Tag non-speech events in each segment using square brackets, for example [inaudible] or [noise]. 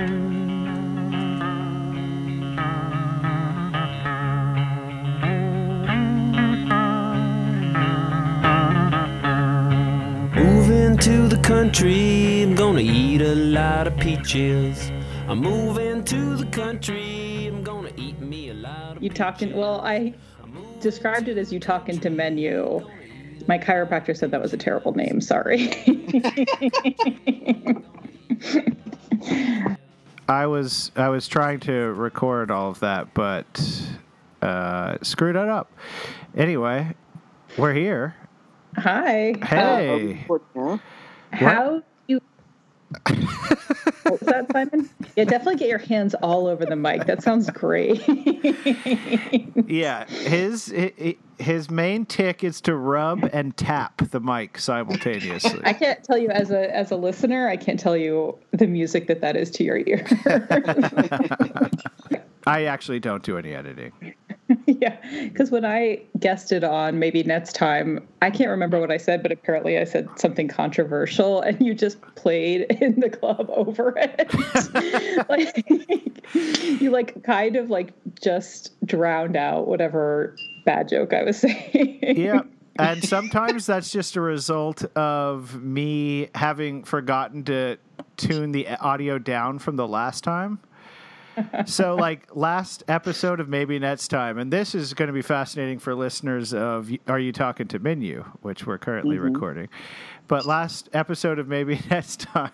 Moving to the country, I'm gonna eat a lot of peaches. I'm moving to the country, I'm gonna eat me a lot of You talking? Well, I described it as you talking to menu. My chiropractor said that was a terrible name. Sorry. [laughs] I was I was trying to record all of that, but uh, screwed it up. Anyway, we're here. Hi. Hey, How you? What was that, Simon? Yeah, definitely get your hands all over the mic. That sounds great. yeah, his his main tick is to rub and tap the mic simultaneously. I can't tell you as a as a listener. I can't tell you the music that that is to your ear. [laughs] I actually don't do any editing. [laughs] yeah, because when I guested on maybe next time, I can't remember what I said, but apparently I said something controversial, and you just played [laughs] in the club over it. [laughs] like you like kind of like just drowned out whatever bad joke I was saying. yeah. And sometimes that's just a result of me having forgotten to tune the audio down from the last time. So, like last episode of Maybe Next Time, and this is going to be fascinating for listeners of Are You Talking to Menu, which we're currently recording. But last episode of Maybe [laughs] Next Time,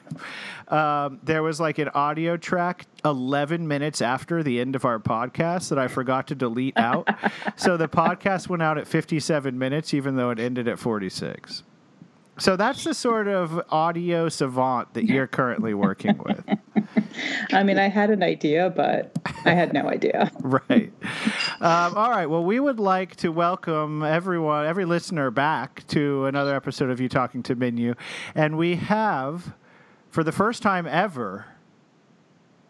um, there was like an audio track 11 minutes after the end of our podcast that I forgot to delete out. [laughs] so the podcast went out at 57 minutes, even though it ended at 46. So that's the sort of audio savant that you're currently working with. [laughs] I mean, I had an idea, but I had no idea. [laughs] right. Um, all right. Well, we would like to welcome everyone, every listener back to another episode of You Talking to Menu. And we have, for the first time ever,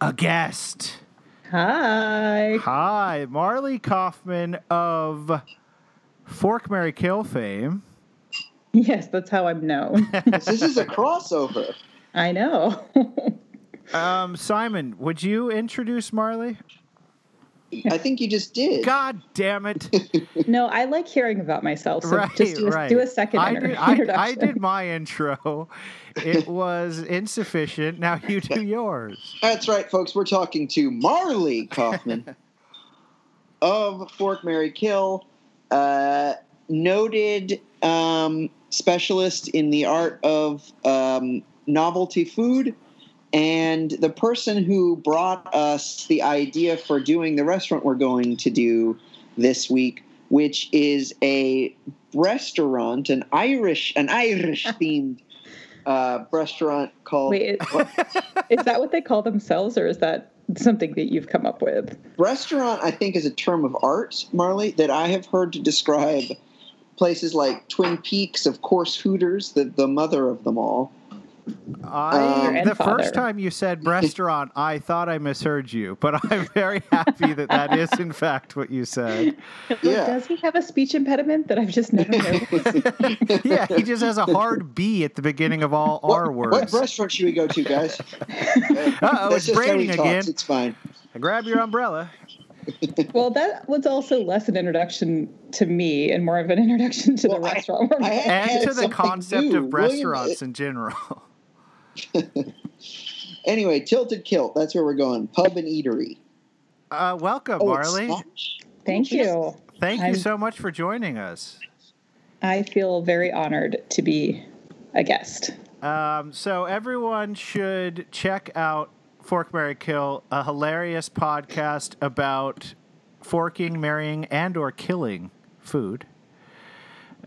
a guest. Hi. Hi, Marley Kaufman of Fork Marry Kill fame. Yes, that's how I'm known. this is a crossover. I know. [laughs] Um, Simon, would you introduce Marley? I think you just did. God damn it! [laughs] no, I like hearing about myself. So right, just do a, right. do a second I inter- did, I, introduction. I did my intro. It was insufficient. Now you do yours. That's right, folks. We're talking to Marley Kaufman of Fork Marry Kill, uh, noted um, specialist in the art of um, novelty food, and the person who brought us the idea for doing the restaurant we're going to do this week, which is a restaurant, an Irish, an Irish [laughs] themed uh, restaurant called. Wait, is, is that what they call themselves, or is that something that you've come up with? Restaurant, I think, is a term of art, Marley, that I have heard to describe places like Twin Peaks, of course, Hooters, the, the mother of them all. I, Um, the first time you said restaurant, I thought I misheard you, but [laughs] I'm very happy that that is in fact what you said. [laughs] Yeah. Does he have a speech impediment that I've just never noticed? [laughs] yeah, he just has a hard B at the beginning of all R words. What restaurant should we go to, guys? Uh-oh, it's just how he raining again. It's fine. Grab your umbrella. well, that was also less an introduction to me and more of an introduction to Well, the I- restaurant. we're I And add to the concept new. of William- restaurants in general. [laughs] Anyway, Tilted Kilt, that's where we're going. Pub and eatery. Uh, welcome, Oh, Marley. Thank you. Thank you I'm- so much for joining us. I feel very honored to be a guest. Um, so everyone should check out Fork Marry Kill, a hilarious podcast about forking, marrying, and or killing food.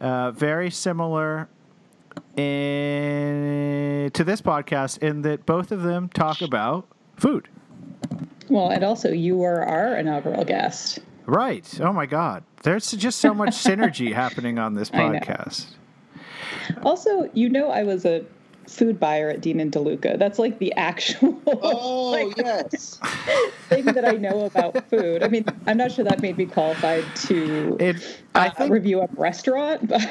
Uh, very similar in, to this podcast in that both of them talk about food. Well, and also you are our inaugural guest. Right. Oh my God. There's just so much [laughs] synergy happening on this podcast. Also, you know, I was a food buyer at Dean and DeLuca. That's like the actual [laughs] Oh like, yes. thing that I know about food. I mean, I'm not sure that made me qualified to It, I uh, think, review a restaurant, [laughs] but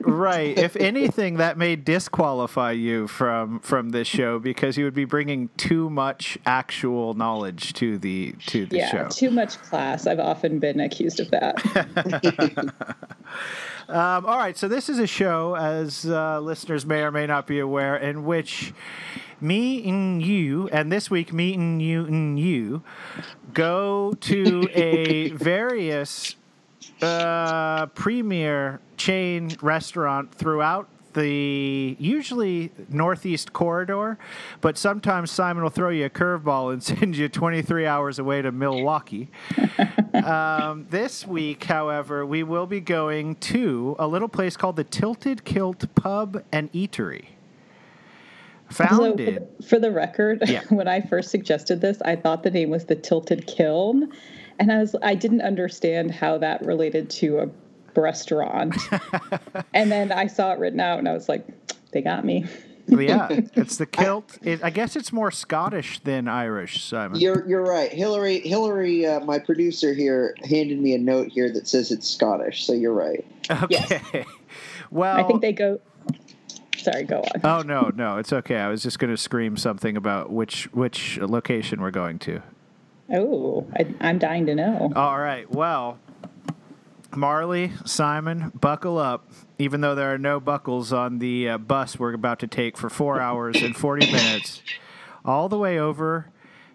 right. If anything, that may disqualify you from from this show because you would be bringing too much actual knowledge to the to the yeah, show. too much class. I've often been accused of that. [laughs] Um, all right, so this is a show, as uh, listeners may or may not be aware, in which me and you, and this week me and you and you, go to a [laughs] various uh, premier chain restaurant throughout the usually northeast corridor, but sometimes Simon will throw you a curveball and [laughs] send you 23 hours away to Milwaukee. Um, this week, however, we will be going to a little place called the Tilted Kilt Pub and Eatery. Founded. the, for the record, Yeah. [laughs] when I first suggested this, I thought the name was the Tilted Kiln, and I was I didn't understand how that related to a restaurant. [laughs] and then I saw it written out, and I was like, they got me. Yeah, [laughs] it's the kilt. It, I guess it's more Scottish than Irish, Simon. You're you're right. Hillary Hillary, uh, my producer here, handed me a note here that says it's Scottish. So you're right. Okay. [laughs] Well, I think they go. Sorry, go on. Oh no, no, it's okay. I was just going to scream something about which which location we're going to. Oh, I, I'm dying to know. All right. Well, Marley, Simon, buckle up. Even though there are no buckles on the uh, bus we're about to take for four [laughs] hours and forty minutes, all the way over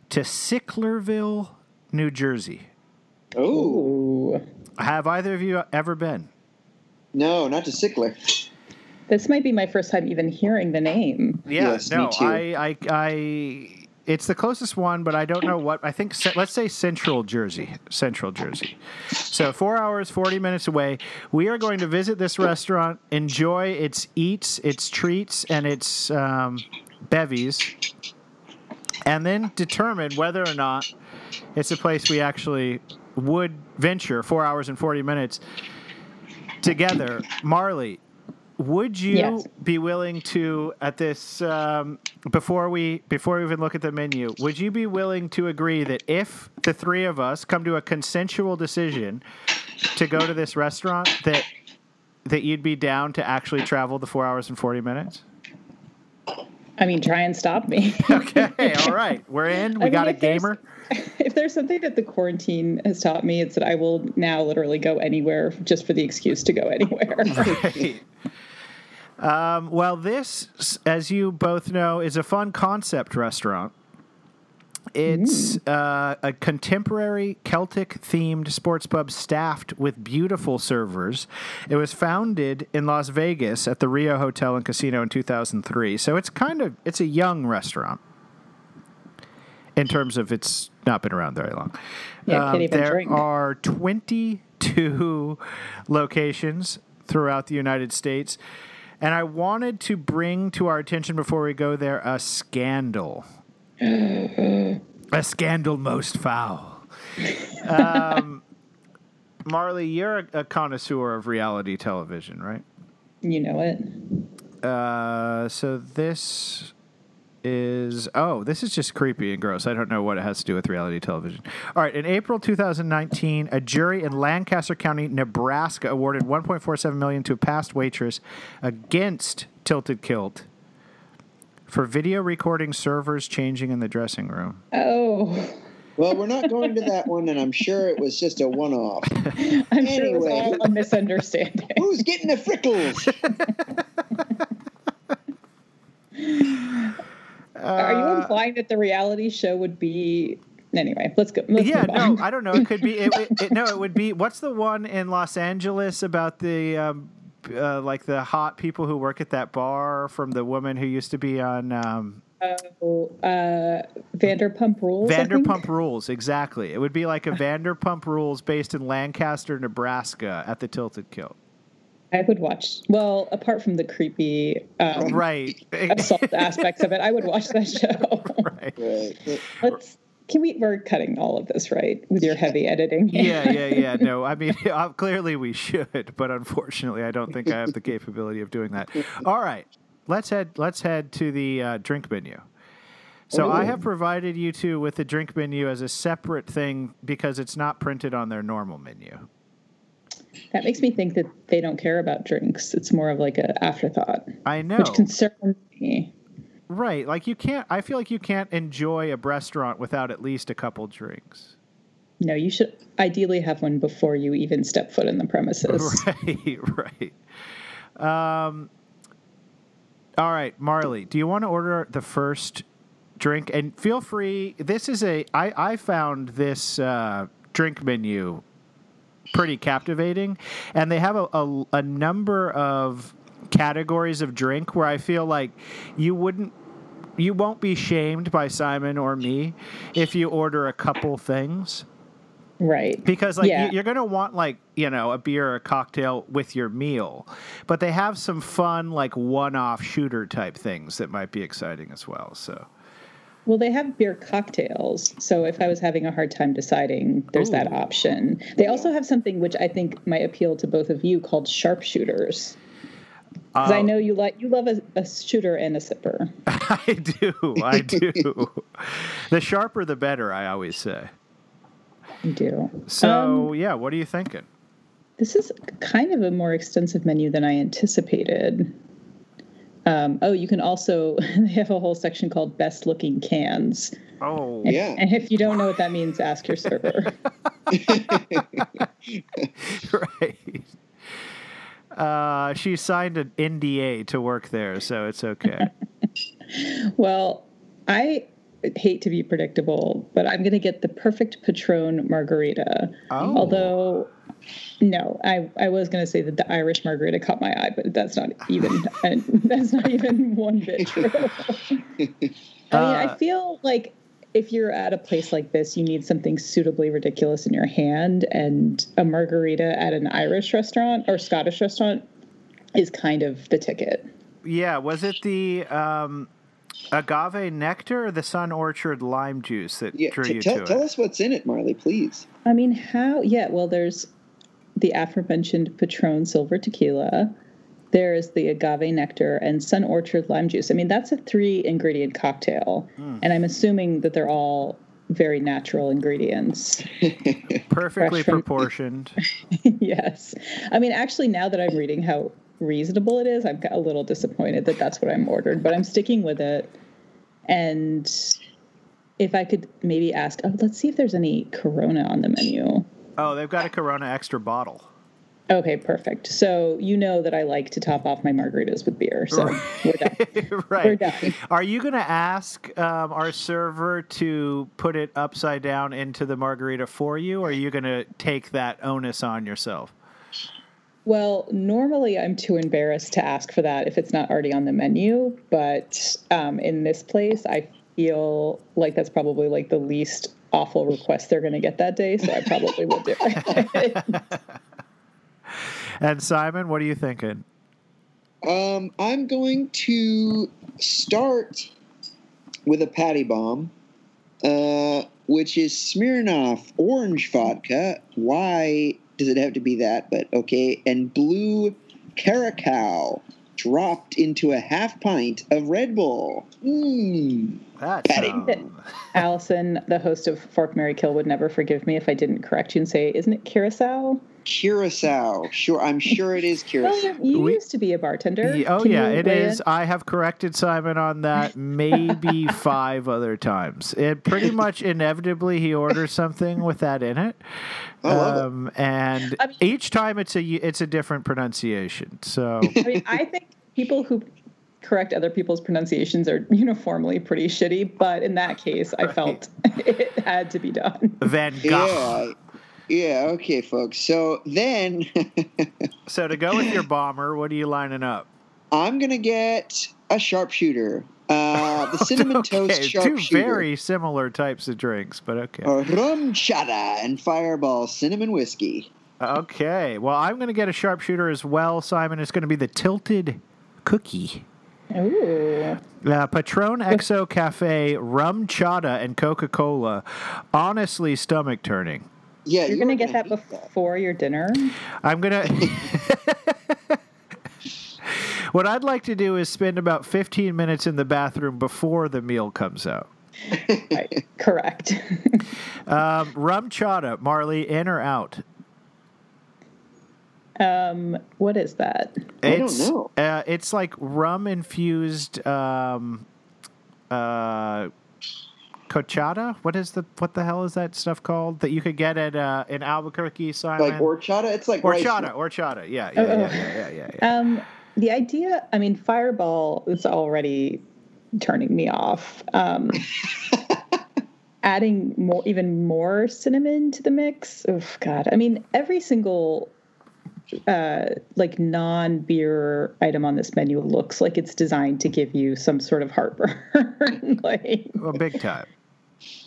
to Sicklerville, New Jersey. Oh Have either of you ever been? no, not to Sickler. This might be my first time even hearing the name. Yeah, Yes, me no, too. I, I, I. It's the closest one, but I don't know what. I think let's say Central Jersey, Central Jersey. So four hours, forty minutes away. We are going to visit this restaurant, enjoy its eats, its treats, and its um, bevies, and then determine whether or not it's a place we actually would venture. Four hours and forty minutes together. Marley, would you Yes. be willing to at this um, before we before we even look at the menu? Would you be willing to agree that if the three of us come to a consensual decision to go to this restaurant, that that you'd be down to actually travel the four hours and forty minutes? I mean, try and stop me. [laughs] Okay, all right, we're in. [laughs] We I got mean, a gamer. [laughs] if there's something that the quarantine has taught me, it's that I will now literally go anywhere just for the excuse to go anywhere. Right. Um, well, this, as you both know, is a fun concept restaurant. It's uh, a contemporary Celtic themed sports pub staffed with beautiful servers. It was founded in Las Vegas at the Rio Hotel and Casino in 2003. So it's kind of it's a young restaurant in terms of it's not been around very long. Yeah, can't even there drink. are 22 [laughs] locations throughout the United States. And I wanted to bring to our attention before we go there a scandal. a scandal most foul. Um, [laughs] Marley, you're a, a connoisseur of reality television, right? you know it. Uh, so this is oh, this is just creepy and gross. I don't know what it has to do with reality television. All right, in April 2019, a jury in Lancaster County, Nebraska, awarded 1.47 million to a past waitress against Tilted Kilt for video recording servers changing in the dressing room. Oh, Well, we're not going to that one, and I'm sure it was just a one-off. [laughs] I'm sure it was all a misunderstanding. Who's getting the frickles? [laughs] Are you implying that the reality show would be? Anyway, let's go. Let's yeah, no. I don't know. It could be. It, it, it- no, it would be. [laughs] What's the one in Los Angeles about the um, uh, like the hot people who work at that bar from the woman who used to be on um, Oh, uh, Vanderpump Rules. Vanderpump Rules? Exactly. It would be like a Vanderpump Rules based in Lancaster, Nebraska, at the Tilted Kilt. I would watch. Well, apart from the creepy um, Right. assault [laughs] aspects of it, I would watch that show. [laughs] right. Right. Let's. Can we? We're cutting all of this, right? With your heavy editing. Yeah, yeah, yeah. [laughs] No, I mean, uh, clearly we should, but unfortunately, I don't think I have the capability of doing that. All right. let's head let's head to the uh, drink menu. So I have provided you two with the drink menu as a separate thing because it's not printed on their normal menu. That makes me think that they don't care about drinks. It's more of like an afterthought, I know. which concerns me. Right. Like you can't I feel like you can't enjoy a restaurant without at least a couple drinks. No, you should ideally have one before you even step foot in the premises. [laughs] Right, right. Um all right, Marley, do you want to order the first drink? And feel free. This is a I I found this uh, drink menu pretty captivating, and they have a, a a number of categories of drink where I feel like you wouldn't you won't be shamed by Simon or me if you order a couple things Right. because like Yeah. you, you're gonna want like you know a beer or a cocktail with your meal but they have some fun like one-off shooter type things that might be exciting as well so Well, they have beer cocktails. So if I was having a hard time deciding, there's that option. They also have something which I think might appeal to both of you called sharpshooters. Because I Uh, know you like you love a, a shooter and a sipper. [laughs] i do i do the sharper the better i always say I do. so Um, yeah what are you thinking This is kind of a more extensive menu than I anticipated. Um, oh, you can also [laughs] they have a whole section called best looking cans. oh Yeah. And if you don't know what that means, ask your server. [laughs] [laughs] right uh, she signed an nda to work there so it's okay well, I hate to be predictable, but I'm going to get the perfect Patron margarita. Oh. Although, no, I, I was going to say that the Irish margarita caught my eye, but that's not even [laughs] and that's not even one bit true. [laughs] I mean, I Uh, feel like if you're at a place like this, you need something suitably ridiculous in your hand, and a margarita at an Irish restaurant or Scottish restaurant is kind of the ticket. Yeah, was it the um, agave nectar or the Sun Orchard lime juice that Yeah, drew t- you tell, to tell it? us what's in it, Marley, please. I mean, how? Yeah, well, there's the aforementioned Patron Silver Tequila. There is the agave nectar and Sun Orchard lime juice. I mean, that's a three ingredient cocktail. Hmm. And I'm assuming that they're all very natural ingredients. [laughs] Perfectly from- proportioned. [laughs] yes. I mean, actually, now that I'm reading how reasonable it is, I'm a little disappointed that that's what I'm ordered, but I'm sticking with it. And if I could maybe ask, oh, let's see if there's any Corona on the menu. Oh, they've got a Corona extra bottle. Okay, perfect. So you know that I like to top off my margaritas with beer. So we're done. [laughs] right. We're done. Are you going to ask um, our server to put it upside down into the margarita for you, or are you going to take that onus on yourself? Well, normally I'm too embarrassed to ask for that if it's not already on the menu. But um, in this place, I feel like that's probably like the least awful request they're going to get that day. So I probably will do it. [laughs] And Simon, what are you thinking? Um, I'm going to start with a patty bomb, uh, which is Smirnoff orange vodka. Why does it have to be that? But okay, and blue Caracal dropped into a half pint of Red Bull. Mmm. That Allison, the host of Fork Marry Kill, would never forgive me if I didn't correct you and say, "Isn't it curacao?" Curacao. Sure, I'm sure it is [laughs] curacao. you, you We- used to be a bartender. Ye- Oh Can yeah, you it weigh is. in? I have corrected Simon on that maybe [laughs] five other times. It pretty much inevitably he orders something with that in it, I love it. um, and I mean- each time it's a it's a different pronunciation. So I mean, I think people who correct other people's pronunciations are uniformly pretty shitty, but in that case, I felt [laughs] it had to be done. Van Gogh. Yeah. Yeah, okay, folks. So then [laughs] So to go with your bomber, what are you lining up? I'm gonna get a sharpshooter. Uh, the [laughs] cinnamon toast okay, two sharpshooter. very similar types of drinks, but okay. Or RumChata and fireball cinnamon whiskey. Okay, well I'm going to get a sharpshooter as well. Simon It's going to be the tilted cookie. Ooh. Uh, Patron XO Cafe, RumChata, and Coca Cola. Honestly, stomach turning. Yeah, You're you going to are get that before your dinner? I'm gonna. [laughs] What I'd like to do is spend about 15 minutes in the bathroom before the meal comes out. [laughs] Right. Correct. [laughs] Um, RumChata, Marley, in or out? um, what is that? I don't It's, know. Uh, it's like rum infused um, uh, cochata. What is the what the hell is that stuff called that you could get at uh, in Albuquerque, Simon? Like horchata? It's like rice horchata, milk. horchata. Yeah, yeah, Oh, yeah, oh. yeah, yeah, yeah, yeah. Um, the idea, I mean, Fireball is already turning me off. Um, [laughs] adding more, even more cinnamon to the mix. Oh God! I mean, every single uh, like non-beer item on this menu looks like it's designed to give you some sort of heartburn. [laughs] like, Well, big time.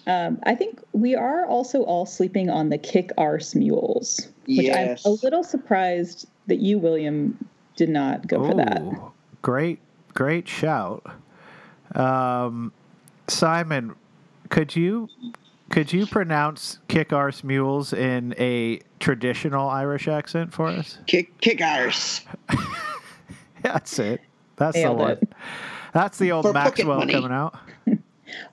Um, I think we are also all sleeping on the kick arse mules, which Yes. I'm a little surprised that you, William, did not go for that. Great, great shout. Um, Simon, could you could you pronounce kick arse mules in a traditional Irish accent for us? Kick, kick arse. [laughs] That's it. That's Nailed the one. it. That's the old For Maxwell coming out.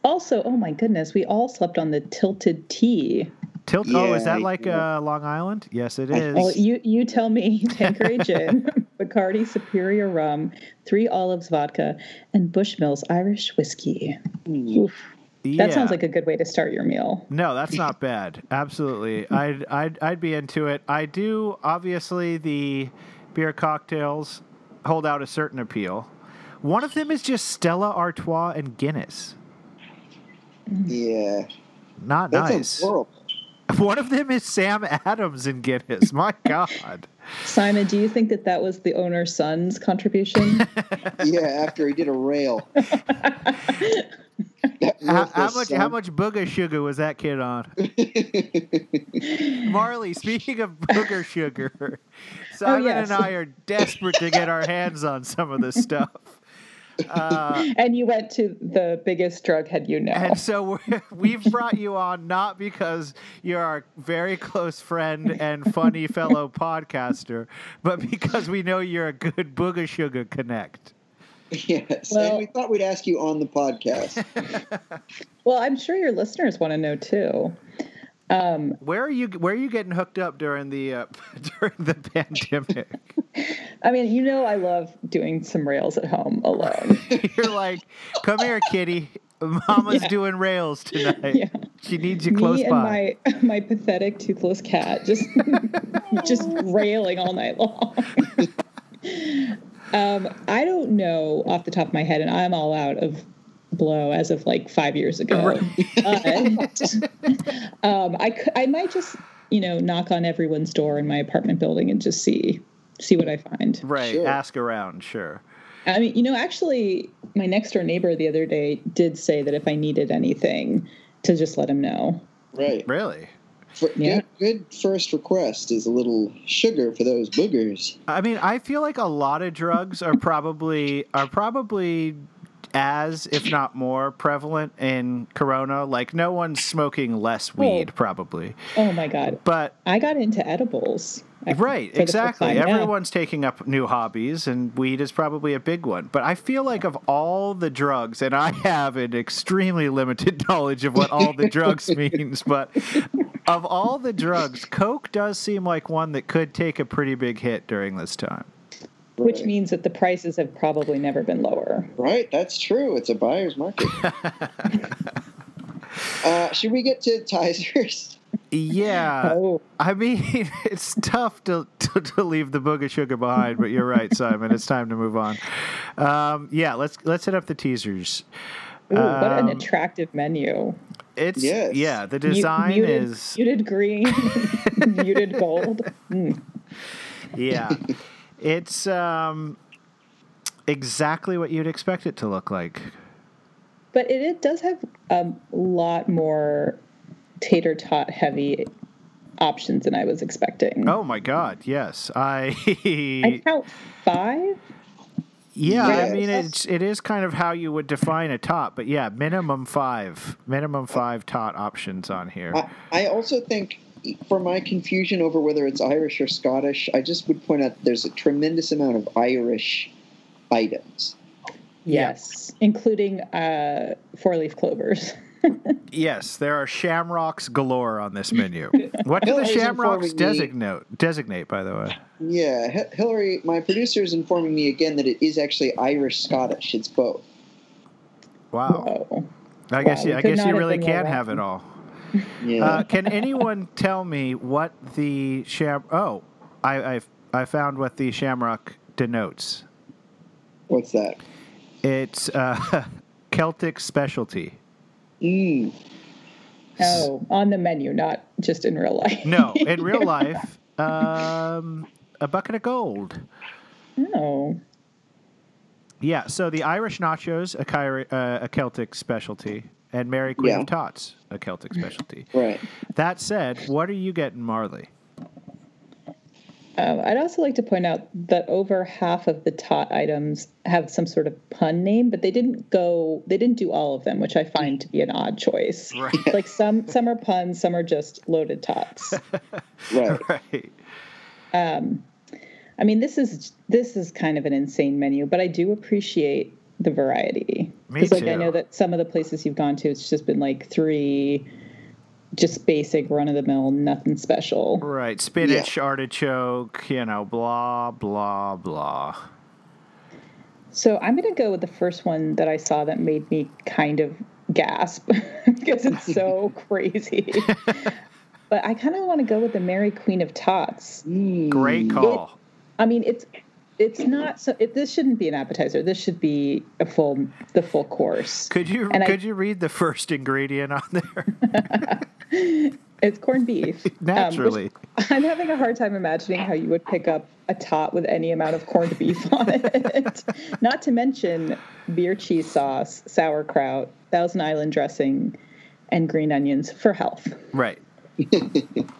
Also, oh my goodness, we all slept on the tilted tea. Tilt. oh, is Yeah, that like uh, Long Island? Yes, it is. Well, you you tell me. [laughs] Tanqueray gin, [laughs] Bacardi Superior rum, three olives vodka, and Bushmills Irish whiskey. Oof. That sounds like a good way to start your meal. No, that's not bad. Absolutely, [laughs] I'd I'd I'd be into it. I do obviously the beer cocktails hold out a certain appeal. One of them is just Stella Artois and Guinness. Mm-hmm. Yeah. Not That nice. horrible. One of them is Sam Adams and Guinness. My [laughs] God. Simon, do you think that that was the owner's son's contribution? [laughs] Yeah, after he did a rail. [laughs] How, how much son. how much booger sugar was that kid on? Marley, speaking of booger sugar, oh, Simon yes. and I are desperate to get our hands on some of this stuff. Uh, [laughs] and you went to the biggest drug head you know. And so we're, [laughs] we've brought you on not because you're our very close friend and funny [laughs] fellow podcaster, but because we know you're a good booger sugar connect. Yes, Well- and we thought we'd ask you on the podcast. Well, I'm sure your listeners want to know too. Um, Where are you? Where are you getting hooked up during the uh, [laughs] during the pandemic? I mean, you know, I love doing some rails at home alone. [laughs] You're like, come here, kitty. Mama's Yeah. doing rails tonight. Yeah. She needs you close Me and by. my [laughs] my pathetic toothless cat just just railing all night long. um, I don't know off the top of my head, and I'm all out of blow as of like five years ago. But [laughs] um, I I might just you know knock on everyone's door in my apartment building and just see see what I find. right. Sure. Ask around. Sure. I mean, you know, actually, my next door neighbor the other day did say that if I needed anything, to just let him know. Right. Really. For, Yeah. good, good first request is a little sugar for those boogers. I mean, I feel like a lot of drugs are probably are probably as, if not more, prevalent in Corona. Like, no one's smoking less weed, Oh. probably. Oh my god, But I got into edibles. right, for the first exactly. time, yeah. Everyone's taking up new hobbies, and weed is probably a big one. But I feel like of all the drugs, and I [laughs] have an extremely limited [laughs] knowledge of what all the drugs [laughs] means, but of all the drugs, Coke does seem like one that could take a pretty big hit during this time. Which means that the prices have probably never been lower. Right, that's true. It's a buyer's market. [laughs] uh, should we get to Tizers? Yeah. oh, I mean, [laughs] it's tough to, to, to leave the booger sugar behind, but you're right, Simon. It's time to move on. Um, yeah, let's let's hit up the teasers. ooh, what an Um, attractive menu. It's Yes. yeah, the Mu- design muted, is muted green, [laughs] muted gold. Mm. yeah, it's um, exactly what you'd expect it to look like. But it, it does have a lot more tater tot heavy options than I was expecting. Oh my God, yes, I. I count five. Yeah, I mean it's it is kind of how you would define a tot, but yeah, minimum five, minimum five tot options on here. I, I also think, for my confusion over whether it's Irish or Scottish, I just would point out there's a tremendous amount of Irish items. Yes, including uh, four leaf clovers. [laughs] Yes, there are shamrocks galore on this menu. What do the shamrocks informing me- designate? Designate, by the way. Yeah, H- Hillary, my producer is informing me again that it is actually Irish Scottish. It's both. Wow. Oh, I guess Wow, you, we I could guess not you have really been more can have it all. [laughs] Yeah. Uh, can anyone tell me what the sham? Oh, I, I I found what the shamrock denotes. What's that? It's uh, [laughs] Celtic specialty. Mm. oh, on the menu, not just in real life. No, in [laughs] real life, um, a bucket of gold. Oh, Yeah, so the Irish nachos, a, Kyri- uh, a Celtic specialty, and Mary Queen Yeah. of Tots, a Celtic specialty. Right. That said, what are you getting, Marley? Um, I'd also like to point out that over half of the tot items have some sort of pun name, but they didn't go. They didn't do all of them, which I find to be an odd choice. Right. [laughs] Like some some are puns, some are just loaded tots. [laughs] Right. [laughs] right. I mean, this is this is kind of an insane menu, but I do appreciate the variety. Because like I know that some of the places you've gone to, it's just been like three, just basic run of the mill, nothing special. Right. Spinach, artichoke, you know, blah, blah, blah. So I'm going to go with the first one that I saw that made me kind of gasp [laughs] because it's so [laughs] crazy. but I kind of want to go with the Mary Queen of Tots. Great call. I mean, it's it's not so. It, this shouldn't be an appetizer. This should be a full the full course. Could you And I- could you read the first ingredient on there? [laughs] It's corned beef. [laughs] um, which Naturally. [laughs] I'm having a hard time imagining how you would pick up a tot with any amount of corned beef on it. Not to mention beer cheese sauce, sauerkraut, Thousand Island dressing, and green onions for health. Right.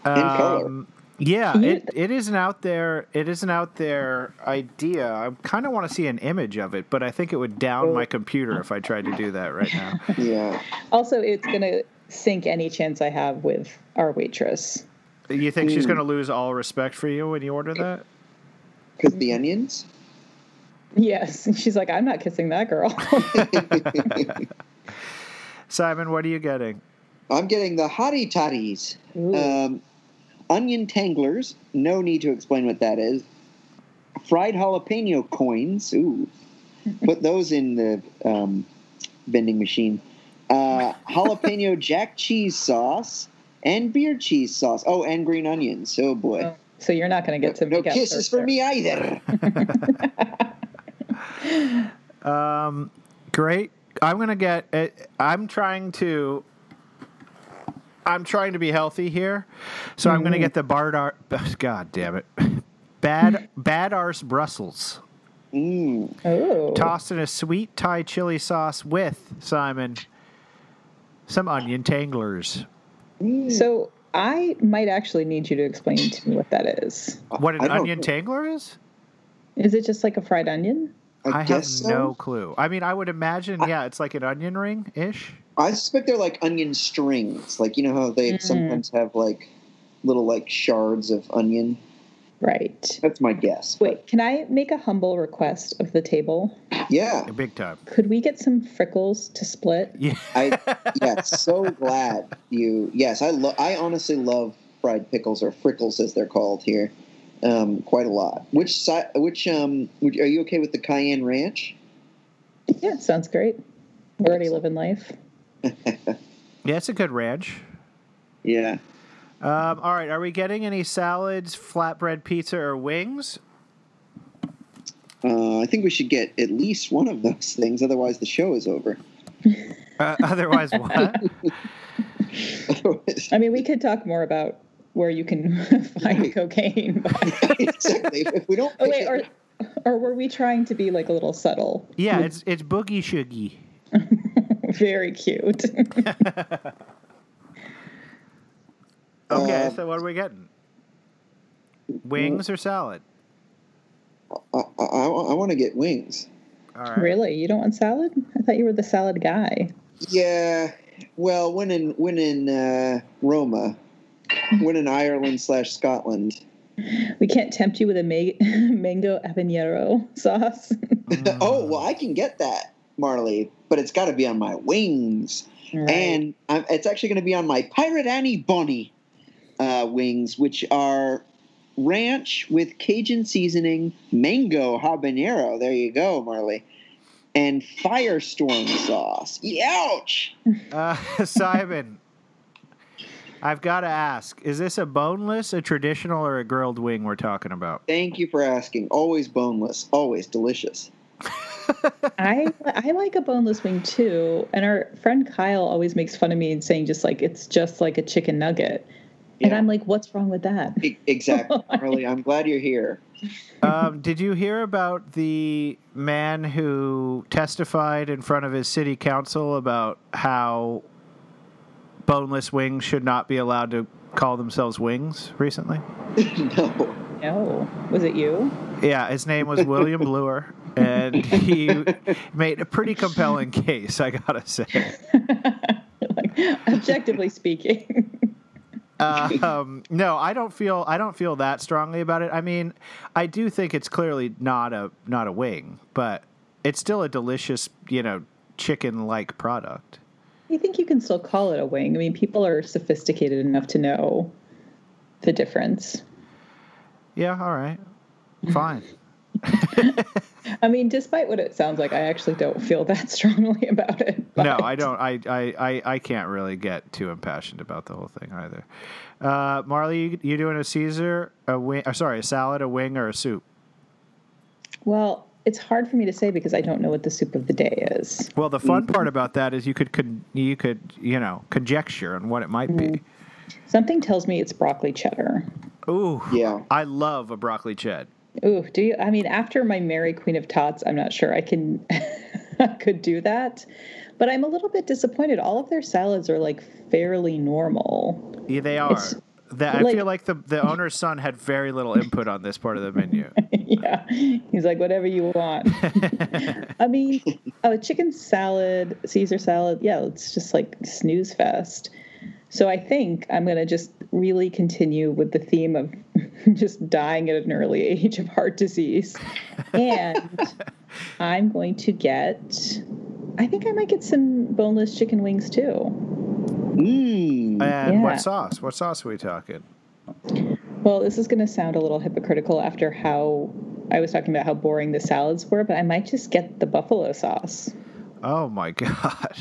color. Um, yeah, it, it is an out there it is an out there idea. I kind of want to see an image of it, but I think it would down my computer if I tried to do that right now. [laughs] Yeah. Also, it's going to sink any chance I have with our waitress. You think she's going to lose all respect for you when you order that? Because the onions? Yes, she's like, I'm not kissing that girl. [laughs] Simon, what are you getting? I'm getting the hottie toddies. Ooh. Um, onion tanglers. No need to explain what that is. Fried jalapeno coins. Ooh. Put those in the um, vending machine. Uh, [laughs] jalapeno jack cheese sauce and beer cheese sauce. Oh, and green onions. Oh boy. Oh, so you're not going to get to no make out kisses first for there. me either. [laughs] Um, great. I'm gonna get. I'm trying to. I'm trying to be healthy here, so I'm gonna get the Bardar. [laughs] God damn it, bad bad arse Brussels, Mm. Oh. tossed in a sweet Thai chili sauce with Simon. Some onion tanglers. So I might actually need you to explain to me what that is. What an I don't- onion tangler is? Is it just like a fried onion? I, I, have guess so. no clue. I mean, I would imagine, yeah, it's like an onion ring ish. I suspect they're like onion strings. Like you know how they sometimes have like little like shards of onion. Right. That's my guess. Wait, can I make a humble request of the table? Yeah. a Big time. Could we get some frickles to split? Yeah. I [laughs] yeah, so glad you. Yes, I love I honestly love fried pickles or frickles as they're called here, um, quite a lot. Which side? Which um? Would, are you okay with the cayenne ranch? Yeah, sounds great. We're already living life. [laughs] Yeah, it's a good ranch. Yeah. Um, all right, are we getting any salads, flatbread pizza, or wings? Uh, I think we should get at least one of those [laughs] things. Otherwise, the show is over. Uh, otherwise, [laughs] what? Otherwise- I mean, we could talk more about where you can find cocaine. But, exactly. If, if we don't. oh pick wait, or or were we trying to be like a little subtle? Yeah, it's it's boogie shoogie. Very cute. [laughs] Okay, Uh, so what are we getting? Wings or salad? I, I, I want to get wings. All right. really? You don't want salad? I thought you were the salad guy. Yeah. Well, when in when in uh, Roma, when in Ireland slash Scotland, We can't tempt you with a ma- [laughs] mango habanero sauce. [laughs] oh well, I can get that, Marley, but it's got to be on my wings, Right. and i it's actually going to be on my Pirate Annie Bonnie uh, wings, which are ranch with Cajun seasoning, mango habanero. There you go, Marley, and firestorm sauce. Ouch! [laughs] Uh, Simon, I've got to ask: Is this a boneless, a traditional, or a grilled wing we're talking about? Thank you for asking. Always boneless, always delicious. [laughs] I [laughs] I like a boneless wing too, and our friend Kyle always makes fun of me and saying just like it's just like a chicken nugget, and I'm like, what's wrong with that? Exactly, [laughs] Marley. I'm glad you're here. Um, did you hear about the man who testified in front of his city council about how boneless wings should not be allowed to call themselves wings recently? [laughs] no. No, was it you? Yeah, his name was William [laughs] Bluer, and he made a pretty compelling case, I gotta say. like, [laughs] objectively speaking. um, no, I don't feel I don't feel that strongly about it. I mean, I do think it's clearly not a not a wing, but it's still a delicious, you know, chicken-like product. I think you can still call it a wing. I mean, people are sophisticated enough to know the difference. Yeah, all right, fine. [laughs] [laughs] I mean, despite what it sounds like, I actually don't feel that [laughs] strongly about it. no, I don't. I, I, I, I can't really get too impassioned about the whole thing either. Uh, Marley, you, you doing a Caesar, a wing? Or sorry, a salad, a wing, or a soup? Well, it's hard for me to say because I don't know what the soup of the day is. Well, the fun mm-hmm. part about that is you could, con- you could, you know, conjecture on what it might be. Mm-hmm. Something tells me it's broccoli cheddar. Ooh, Yeah. I love a broccoli ched. Ooh, do you? I mean, after my Mary Queen of Tots, I'm not sure I can [laughs] I could do that. But I'm a little bit disappointed. All of their salads are like fairly normal. Yeah, they are. It's That, I like- feel like the, the owner's son had very little input on this part of the menu. [laughs] yeah, he's like whatever you want. [laughs] I mean, a chicken salad, Caesar salad. Yeah, it's just like snooze fest. So I think I'm going to just really continue with the theme of [laughs] just dying at an early age of heart disease. And [laughs] I'm going to get, I think I might get some boneless chicken wings too. Mmm. And Yeah. what sauce? What sauce are we talking? Well, this is going to sound a little hypocritical after how I was talking about how boring the salads were, but I might just get the buffalo sauce. Oh my [laughs] god.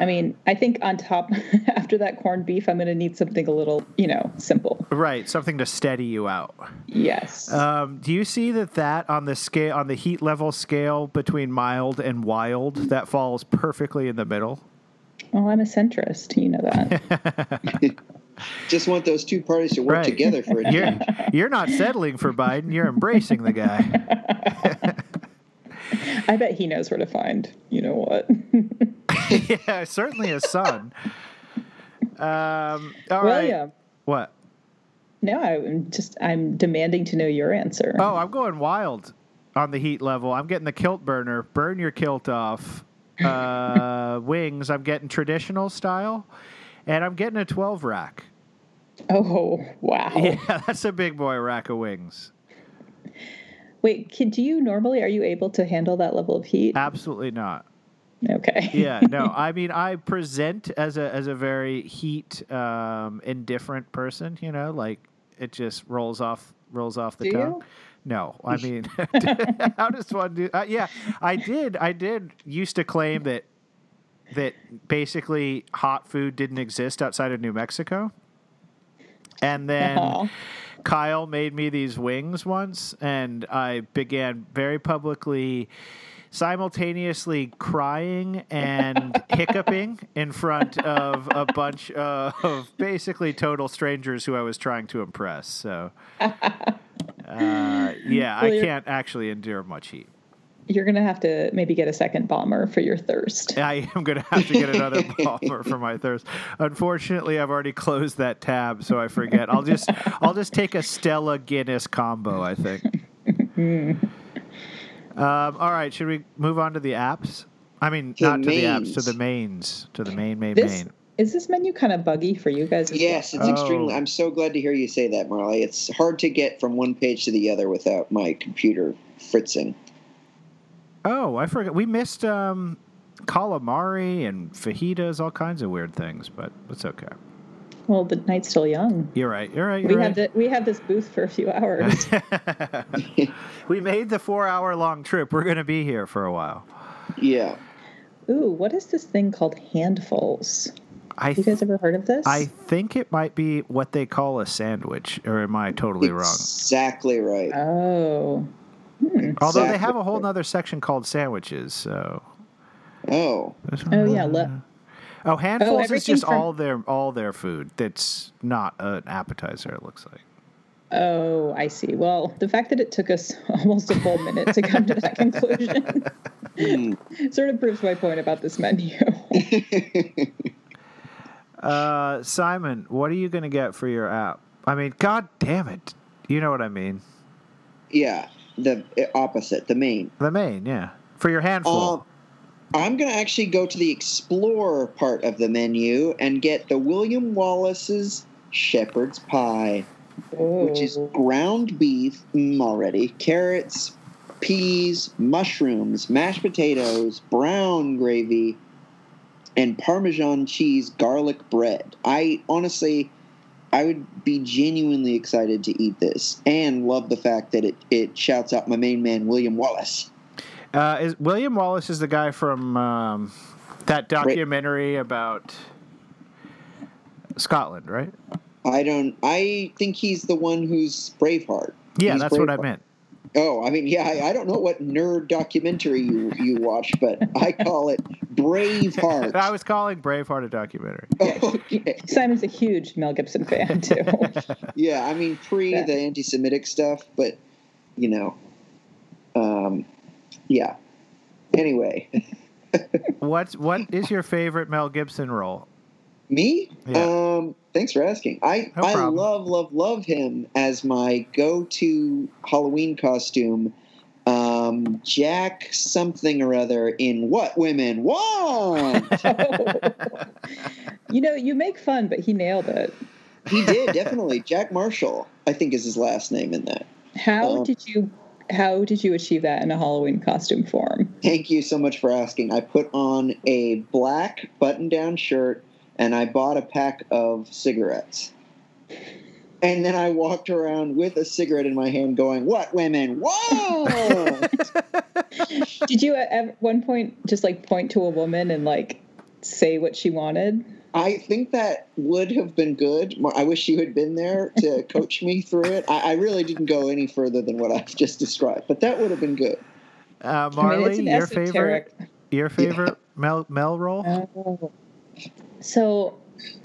I mean, I think on top, [laughs] after that corned beef, I'm going to need something a little, you know, simple. Right, something to steady you out. Yes. Um, do you see that that on the scale on the heat level scale between mild and wild that falls perfectly in the middle? well, I'm a centrist. You know that. [laughs] [laughs] Just want those two parties to work Right. together for a You're you're not settling for Biden. You're embracing the guy. [laughs] I bet he knows where to find, you know what. [laughs] yeah, certainly his son. Um, all right. William. What? No, I'm just, I'm demanding to know your answer. Oh, I'm going wild on the heat level. I'm getting the kilt burner. Burn your kilt off. Uh, [laughs] wings. I'm getting traditional style, and I'm getting a 12 rack. Oh, wow. Yeah, that's a big boy rack of wings. Wait, can, do you normally, are you able to handle that level of heat? Absolutely not. Okay. [laughs] Yeah, no. I mean, I present as a as a very heat um, indifferent person. You know, like it just rolls off rolls off the Do tongue. you? No, I mean, [laughs] [laughs] how does one do? Uh, yeah, I did. I did used to claim that that basically hot food didn't exist outside of New Mexico, and then. Aw. Kyle made me these wings once, and I began very publicly, simultaneously crying and [laughs] hiccuping in front of a bunch of basically total strangers who I was trying to impress. So, uh, [laughs] yeah, I can't actually endure much heat. You're going to have to maybe get a second bomber for your thirst. I am going to have to get another [laughs] bomber for my thirst. Unfortunately, I've already closed that tab, so I forget. I'll just I'll just take a Stella Guinness combo. I think. [laughs] um, all right, should we move on to the apps? I mean, To not to the apps, to the mains, to the main, main, This main. Is this menu kind of buggy for you guys? Yes, it's Oh. extremely. I'm so glad to hear you say that, Marley. It's hard to get from one page to the other without my computer fritzing. Oh, I forgot. We missed um, calamari and fajitas, all kinds of weird things, but it's okay. Well, the night's still young. You're right. You're right. You're We right. had the, we had this booth for a few hours. [laughs] [laughs] we made the four hour long trip. We're going to be here for a while. Yeah. Ooh, what is this thing called handfuls? I, You guys ever heard of this? I think it might be what they call a sandwich, or am I totally wrong? Exactly right. Oh. Hmm. Although they have a whole right. nother section called sandwiches, so. Oh. Oh yeah. Le- Oh, handfuls is just from- all their all their food. That's not an appetizer. It looks like. oh, I see. Well, the fact that it took us [laughs] almost a full minute to come to that conclusion [laughs] [laughs] sort of proves my point about this menu. Uh, Simon, what are you going to get for your app? I mean, god damn it. You know what I mean. yeah. The opposite, the main. The main, yeah. For your handful. Um, I'm going to actually go to the explore part of the menu and get the William Wallace's shepherd's pie, which is Oh. ground beef mm, already, carrots, peas, mushrooms, mashed potatoes, brown gravy, and Parmesan cheese garlic bread. I honestly, I would be genuinely excited to eat this and love the fact that it, it shouts out my main man, William Wallace. Uh, is William Wallace is the guy from um, that documentary about Scotland, right? I don't. I think he's the one who's Braveheart. Yeah, He's that's what I meant. Oh, I mean, yeah. I, I don't know what nerd documentary you you watch, but I [laughs] call it Braveheart. I was calling Braveheart a documentary. [laughs] okay. Simon's a huge Mel Gibson fan [laughs] too. Yeah, I mean, pre Yeah. the anti-Semitic stuff, but you know, um, yeah. Anyway, What what is your favorite Mel Gibson role? me. Yeah. Um, thanks for asking. I No I love love love him as my go-to Halloween costume. Um, Jack something or other in What Women Want. [laughs] you know, you make fun, but he nailed it. he did definitely. Jack Marshall, I think, is his last name in that. How Oh. did you how did you achieve that in a Halloween costume form? Thank you so much for asking. I put on a black button-down shirt and I bought a pack of cigarettes. And then I walked around with a cigarette in my hand going, What women? Whoa! [laughs] Did you at one point just like point to a woman and like say what she wanted? I think that would have been good. I wish you had been there to [laughs] coach me through it. I, I really didn't go any further than what I've just described, but that would have been good. Uh, I mean, Marley, your esoteric. favorite your [laughs] favorite Mel Mel role? Oh. So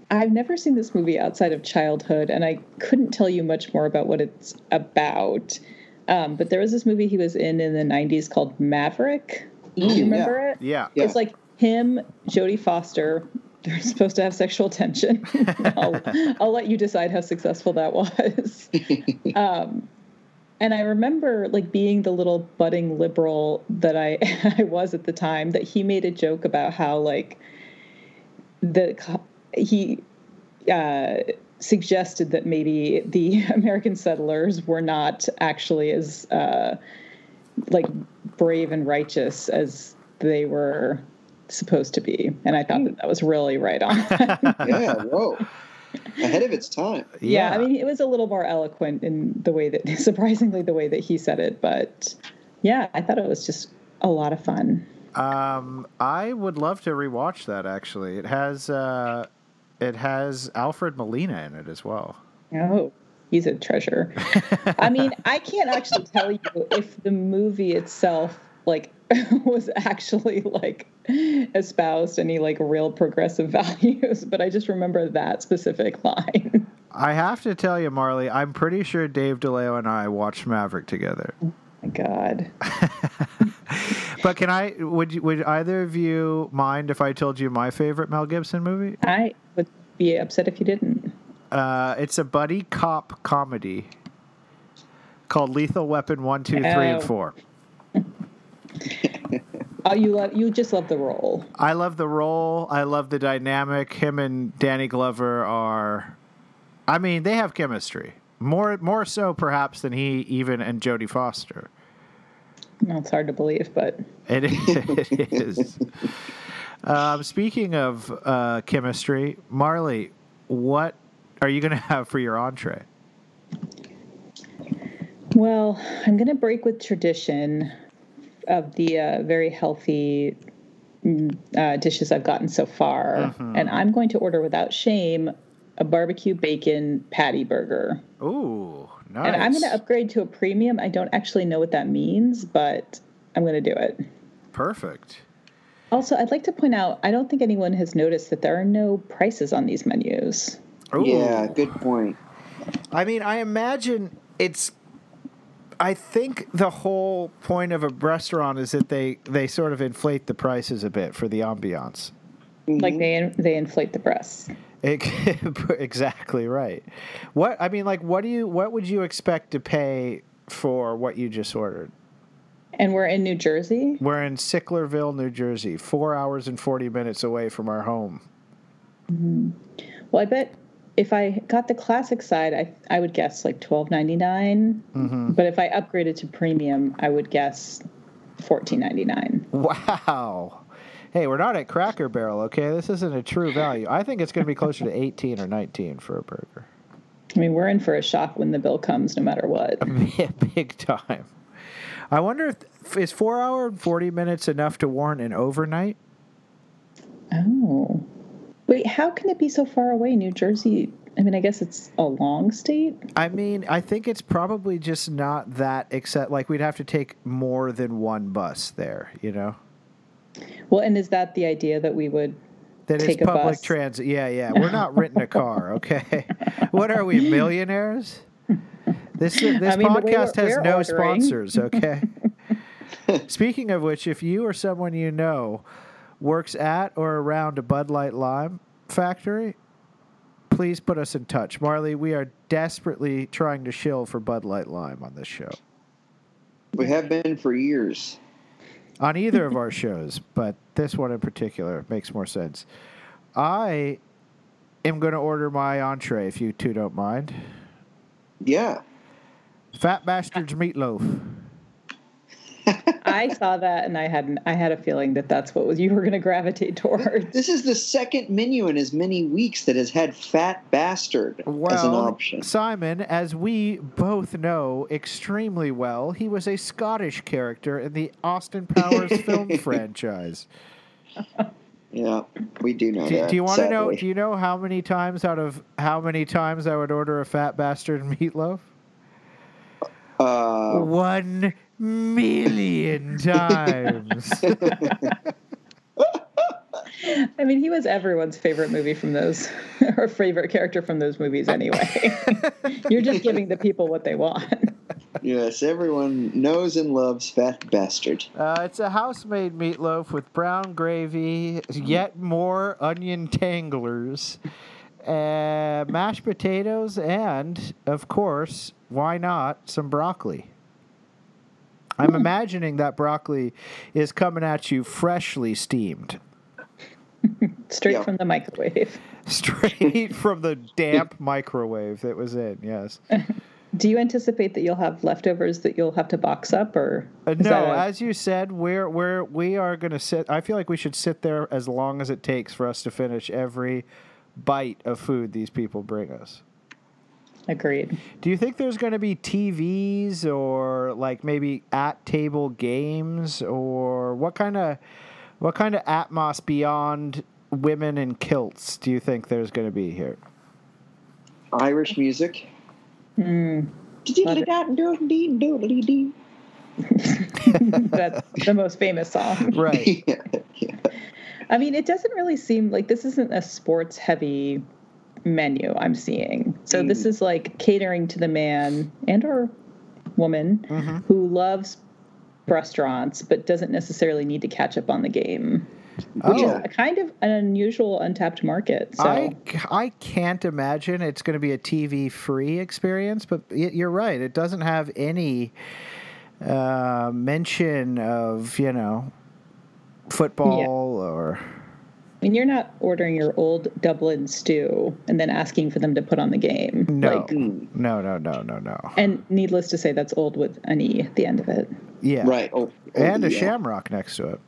I've never seen this movie outside of childhood, and I couldn't tell you much more about what it's about. Um, but there was this movie he was in in the 90s called Maverick. Do Mm, you remember it? yeah. Yeah. It's like him, Jodie Foster. [laughs] They're supposed to have sexual tension. [laughs] I'll, I'll let you decide how successful that was. [laughs] um, and I remember like being the little budding liberal that I I was at the time. That he made a joke about how like the he uh, suggested that maybe the [laughs] American settlers were not actually as uh, like brave and righteous as they were supposed to be, and I thought that that was really right on. [laughs] yeah, whoa. Ahead of its time. yeah, I mean, it was a little more eloquent in the way that, [laughs] surprisingly, the way that he said it. But yeah, I thought it was just a lot of fun. Um, I would love to rewatch that. Actually, it has uh, it has Alfred Molina in it as well. Oh, he's a treasure. [laughs] I mean, I can't actually tell you if the movie itself like [laughs] was actually like espoused any like real progressive [laughs] values, but I just remember that specific line. I have to tell you, Marley, I'm pretty sure Dave DeLeo and I watched Maverick together. My God. But can I? Would you, would either of you mind if I told you my favorite Mel Gibson movie? I would be upset if you didn't. Uh, it's a buddy cop comedy called Lethal Weapon One, Two, Three, and Oh. Four. [laughs] Oh, you love you just love the role. I love the role. I love the dynamic. Him and Danny Glover are, I mean, they have chemistry. More, more so perhaps than he even and Jodie Foster. Well, it's hard to believe, but It, [laughs] it is. Um, speaking of uh, chemistry, Marley, what are you going to have for your entree? well, I'm going to break with tradition of the uh, very healthy mm, uh, dishes I've gotten so far, and I'm going to order without shame a barbecue bacon patty burger. Ooh, nice. And I'm going to upgrade to a premium. I don't actually know what that means, but I'm going to do it. Perfect. Also, I'd like to point out I don't think anyone has noticed that there are no prices on these menus. Ooh. Yeah, good point. I mean, I imagine it's. I think the whole point of a restaurant is that they they sort of inflate the prices a bit for the ambiance. Like they they inflate the breasts. [laughs] Exactly right. What I mean, like, what do you what would you expect to pay for what you just ordered? And we're in New Jersey. We're in Sicklerville, New Jersey, four hours and forty minutes away from our home. Mm-hmm. Well, I bet if I got the classic side, I I would guess like twelve ninety mm-hmm. But if I upgraded to premium, I would guess fourteen ninety nine. Wow. Hey, we're not at Cracker Barrel, okay? This isn't a true value. I think it's going to be closer to 18 or 19 for a burger. I mean, we're in for a shock when the bill comes, no matter what. [laughs] Yeah, big time. I wonder if is 4 hour and 40 minutes enough to warrant an overnight? Oh, wait, how can it be so far away? New Jersey. I mean, I guess it's a long state. I mean, I think it's probably just not that except like we'd have to take more than one bus there, you know. Well, and is that the idea that we would? That is Take a public bus. transit. Yeah, yeah. We're not renting a car, [laughs] okay? what are we, millionaires? This this I mean, podcast we're- has we're no ordering. sponsors, [laughs] okay? Speaking of which, if you or someone you know works at or around a Bud Light Lime factory, please put us in touch. Marley, we are desperately trying to shill for Bud Light Lime on this show. We have been for years. On either of our shows, but this one in particular makes more sense. I am going to order my entree if you two don't mind. Yeah. Fat Bastards meatloaf. I saw that, and I had I had a feeling that that's what was you were going to gravitate towards. This is the second menu in as many weeks that has had fat bastard as an option. Simon, as we both know extremely well, he was a Scottish character in the Austin Powers [laughs] film franchise. Yeah, we do know Do, that. do you want to know? Do you know how many times out of how many times I would order a Fat Bastard meatloaf? Uh, One million [laughs] times. I mean, he was everyone's favorite movie from those, [laughs] or favorite character from those movies anyway. [laughs] You're just giving the people what they want. yes, everyone knows and loves fat bastard. uh, it's a house-made meatloaf with brown gravy, yet more onion tanglers, uh, mashed potatoes, and of course, why not some broccoli? I'm imagining that broccoli is coming at you freshly steamed, [laughs] Straight Yeah. from the microwave. [laughs] straight from the damp microwave that was in. Yes. [laughs] Do you anticipate that you'll have leftovers that you'll have to box up, or Uh, no, a- as you said, we're we're we are going to sit. I feel like we should sit there as long as it takes for us to finish every bite of food these people bring us. Agreed? Do you think there's going to be TVs or like maybe at table games or what kind of what kind of atmos beyond women in kilts do you think there's going to be here? Irish music. Hmm. [laughs] That's the most famous song. [laughs] Right. yeah, [laughs] yeah. I mean, it doesn't really seem like this isn't a sports heavy menu I'm seeing. So this is like catering to the man and or woman who loves restaurants but doesn't necessarily need to catch up on the game. Which Oh. is a kind of an unusual untapped market. So I, I can't imagine it's going to be a TV free experience, but you're right. It doesn't have any uh, mention of, you know, football or I mean, you're not ordering your old Dublin stew and then asking for them to put on the game. no, Like, no, no, no, no, no. and needless to say, that's old with an E at the end of it. Yeah, Right. Oh, oh, and a yeah. shamrock next to it.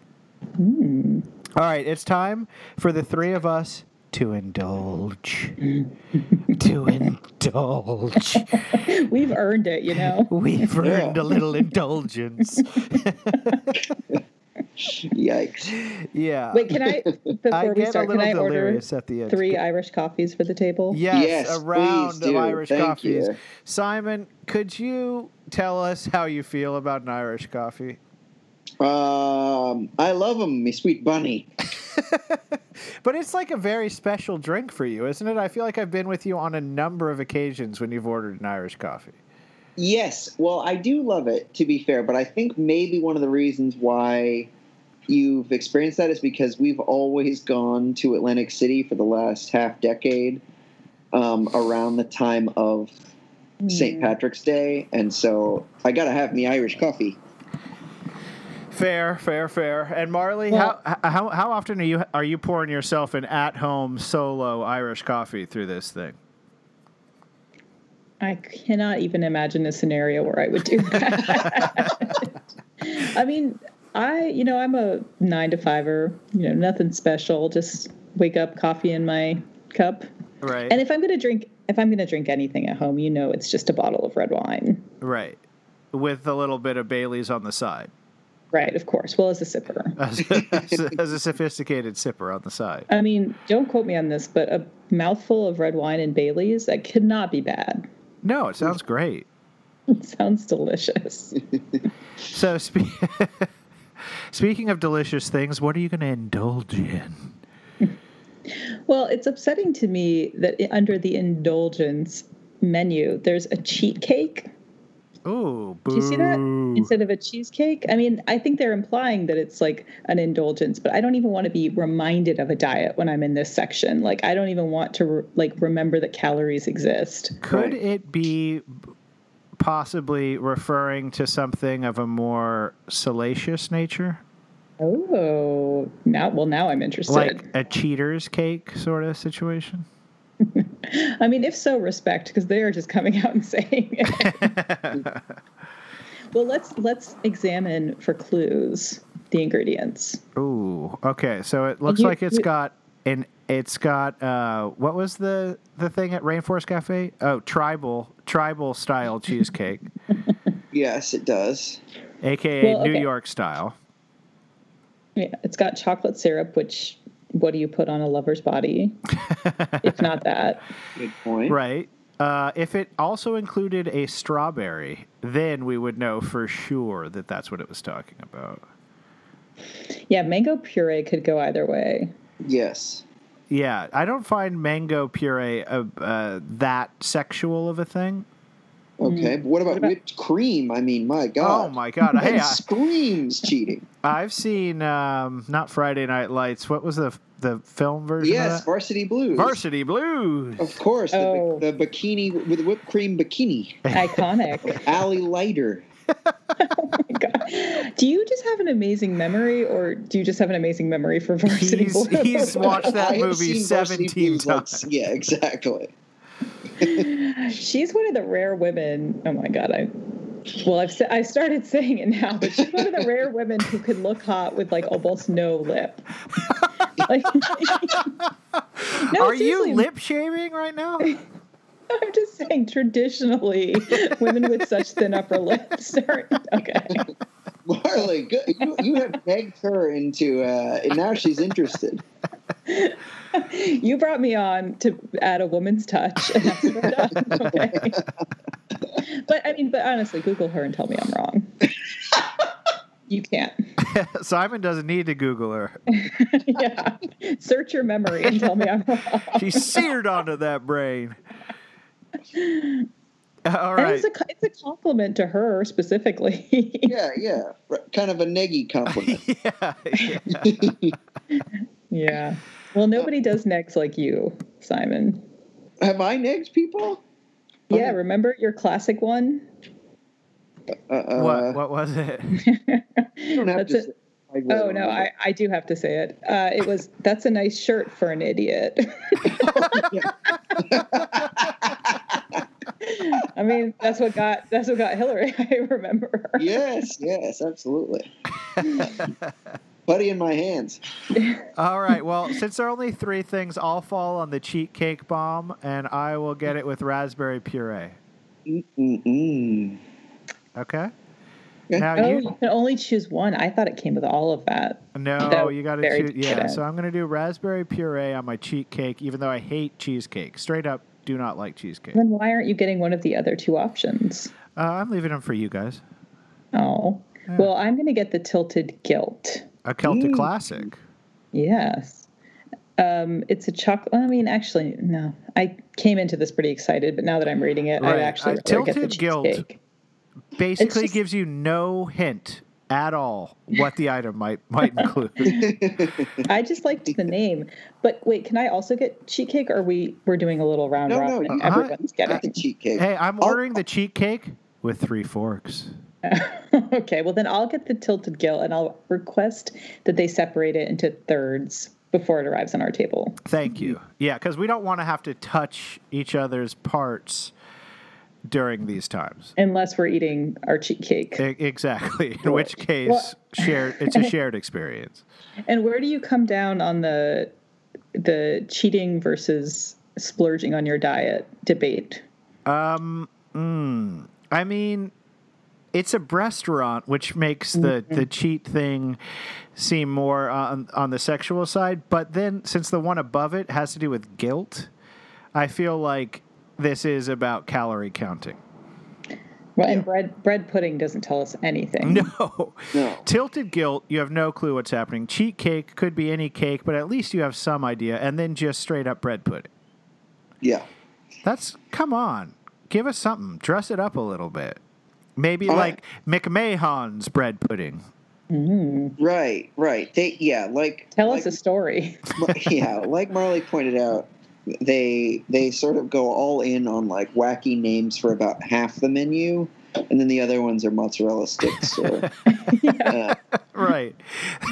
Hmm. All right, it's time for the three of us to indulge. [laughs] to indulge. [laughs] We've earned it, you know? We've earned a little indulgence. [laughs] [laughs] Yikes. Yeah. Wait, can I, I before we get a start, can I order at the end. three Irish coffees for the table? Yes, Yes, a round please of do. Irish Thank coffees. you. Simon, could you tell us how you feel about an Irish coffee? Um, I love them, me sweet bunny. [laughs] But it's like a very special drink for you, isn't it? I feel like I've been with you on a number of occasions when you've ordered an Irish coffee. Yes, well, I do love it, to be fair, but I think maybe one of the reasons why you've experienced that is because we've always gone to Atlantic City for the last half decade um, around the time of St. Patrick's Day, and so I gotta have me Irish coffee. Fair, fair, fair. And Marley, Well- how, how how often are you are you pouring yourself an at home solo Irish coffee through this thing? I cannot even imagine a scenario where I would do that. [laughs] I mean, I, you know, I'm a nine to fiver, you know, nothing special, just wake up, coffee in my cup. Right. And if I'm going to drink, if I'm going to drink anything at home, you know, it's just a bottle of red wine. right. With a little bit of Bailey's on the side. Right, of course. Well, as a sipper. [laughs] As, as, a, as a sophisticated sipper on the side. I mean, don't quote me on this, but a mouthful of red wine and Bailey's, that could not be bad. No, it sounds great. It [laughs] sounds delicious. So, spe- [laughs] speaking of delicious things, what are you going to indulge in? Well, it's upsetting to me that under the indulgence menu, there's a cheat cake. Ooh, boo. Do you see that? Instead of a cheesecake? I mean, I think they're implying that it's like an indulgence, but I don't even want to be reminded of a diet when I'm in this section. Like, I don't even want to re- like remember that calories exist. Could Right. it be possibly referring to something of a more salacious nature? Oh, now, well, now I'm interested. Like a cheater's cake sort of situation? [laughs] I mean, if so, respect because they are just coming out and saying it. [laughs] well, let's let's examine for clues the ingredients. Ooh, okay. So it looks you- like it's you- got an it's got uh what was the the thing at Rainforest Cafe? Oh, tribal tribal style [laughs] cheesecake, Yes, it does. aka Well, New okay. York style. Yeah, it's got chocolate syrup, which what do you put on a lover's body? if not [laughs] that. Good point. Right. Uh, if it also included a strawberry, then we would know for sure that that's what it was talking about. Yeah, mango puree could go either way. Yes. Yeah, I don't find mango puree uh, uh, that sexual of a thing. Okay. But what about, about- whipped cream? I mean, my God. Oh my god! That hey, I, screams cheating. I've seen um, not Friday Night Lights. What was the the film version? Yes, of Varsity Blues. Varsity Blues. Of course, the, Oh. the bikini with the whipped cream bikini. Iconic. [laughs] Ali Larter. [laughs] Oh my God. Do you just have an amazing memory, or do you just have an amazing memory for Varsity He's Blues? he's watched that [laughs] movie seventeen Blues, like, times. yeah, exactly. She's one of the rare women. Oh my god, I. Well, I've sa- I started saying it now, but she's one of the rare women who can look hot with like almost no lip. Like, [laughs] no, Are you lip shaving right now? [laughs] I'm just saying, traditionally, women with such thin upper lips are okay. Marley, good. You, you have begged her into, uh, and now she's interested. [laughs] You brought me on to add a woman's touch, and that's done. [laughs] Okay. But I mean, but honestly, Google her and tell me I'm wrong. You can't. [laughs] Simon doesn't need to Google her. yeah. Search your memory and tell me I'm wrong. She's seared onto that brain. Uh, all And right. it's a it's a compliment to her specifically. Yeah, yeah. Kind of a neggy compliment. yeah, yeah. yeah. Well, nobody does necks like you, Simon. have I negged people? Yeah, remember your classic one? Uh, uh, What what was it? [laughs] You don't have That's to. it. say- I will Oh no. I, I do have to say it. Uh, it was that's a nice shirt for an idiot. [laughs] I mean, that's what got that's what got Hillary. [laughs] I remember. yes, yes, absolutely. Buddy in my hands. All right. Well, since there are only three things, I'll fall on the cheat cake bomb, and I will get it with raspberry puree. Mm-mm-mm. Okay. Okay. Now Oh, you you can only choose one. I thought it came with all of that. no, That you got to very choose. Yeah. good. So I'm going to do raspberry puree on my cheat cake, even though I hate cheesecake. Straight up, do not like cheesecake. Then why aren't you getting one of the other two options? Uh, I'm leaving them for you guys. Oh, well, I'm going to get the tilted guilt. A Celtic Mm. classic. Yes. Um, it's a chocolate. I mean, actually, no. I came into this pretty excited, but now that I'm reading it, Right. I'd actually Uh, rather get the Tilted Guilt cheesecake. Basically, just- gives you no hint at all what the item might might include. [laughs] [laughs] I just liked the name. But wait, can I also get cheat cake? Or are we we're doing a little round No, robin? no, and uh-huh. everyone's Not the getting. cheat cake. hey, I'm I'll- ordering the cheat cake with three forks. [laughs] okay, well then I'll get the tilted guilt, and I'll request that they separate it into thirds before it arrives on our table. Thank you. Yeah, because we don't want to have to touch each other's parts during these times. Unless we're eating our cheat cake. E- exactly. [laughs] In which case, Well- shared it's a [laughs] shared experience. And where do you come down on the the cheating versus splurging on your diet debate? Um, mm, I mean, it's a restaurant, which makes the mm-hmm. the cheat thing seem more on on the sexual side. But then, since the one above it has to do with guilt, I feel like this is about calorie counting. Well, and bread bread pudding doesn't tell us anything. No. No. Tilted guilt, you have no clue what's happening. Cheat cake could be any cake, but at least you have some idea. And then just straight up bread pudding. Yeah. That's come on, give us something. Dress it up a little bit. Maybe All like McMahon's bread pudding. Mm. Right, right. They yeah, like Tell like, us a story. [laughs] yeah, like Marley pointed out, they they sort of go all in on like wacky names for about half the menu, and then the other ones are mozzarella sticks. Or, [laughs] uh, [laughs] Right.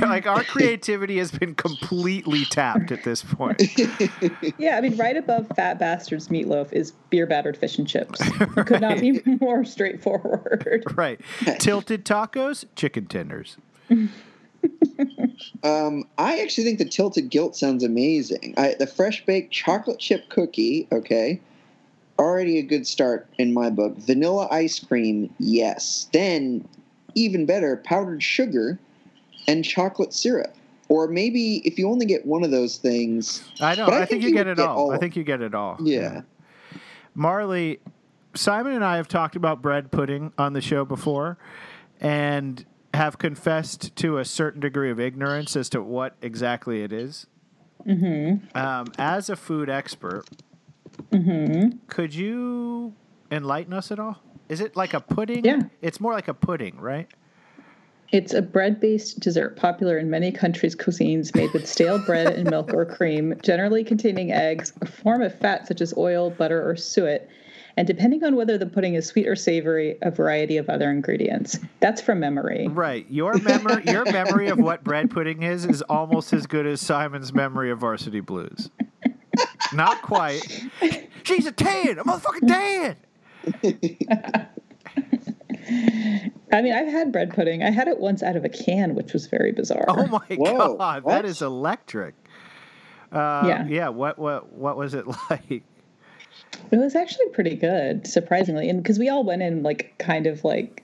like our creativity has been completely tapped at this point. [laughs] Yeah, I mean, right above Fat Bastard's meatloaf is beer battered fish and chips. It could not be more straightforward. right. Tilted tacos, chicken tenders. um, I actually think the tilted guilt sounds amazing. I, the fresh baked chocolate chip cookie, okay, already a good start in my book. Vanilla ice cream, yes. Then, even better, powdered sugar and chocolate syrup. Or maybe if you only get one of those things, I know. But I I, think, think you you get it get all. all I think you get it all. yeah. Marley, Simon and I have talked about bread pudding on the show before and have confessed to a certain degree of ignorance as to what exactly it is. Mm-hmm. Um, as a food expert, Mm-hmm. could you enlighten us at all? Is it like a pudding? Yeah. It's more like a pudding, right? It's a bread based dessert popular in many countries' cuisines made with stale [laughs] bread and milk or cream, generally containing eggs, a form of fat such as oil, butter, or suet, and depending on whether the pudding is sweet or savory, a variety of other ingredients. That's from memory. Right. Your memory your memory of what bread pudding is is almost as good as Simon's memory of Varsity Blues. Not quite. She's a tan, a motherfucking tan. I mean, I've had bread pudding. I had it once out of a can, which was very bizarre. Oh my Whoa, god, what? that is electric. Uh, Yeah. Yeah. What what what was it [laughs] like? It was actually pretty good, surprisingly. And because we all went in like kind of like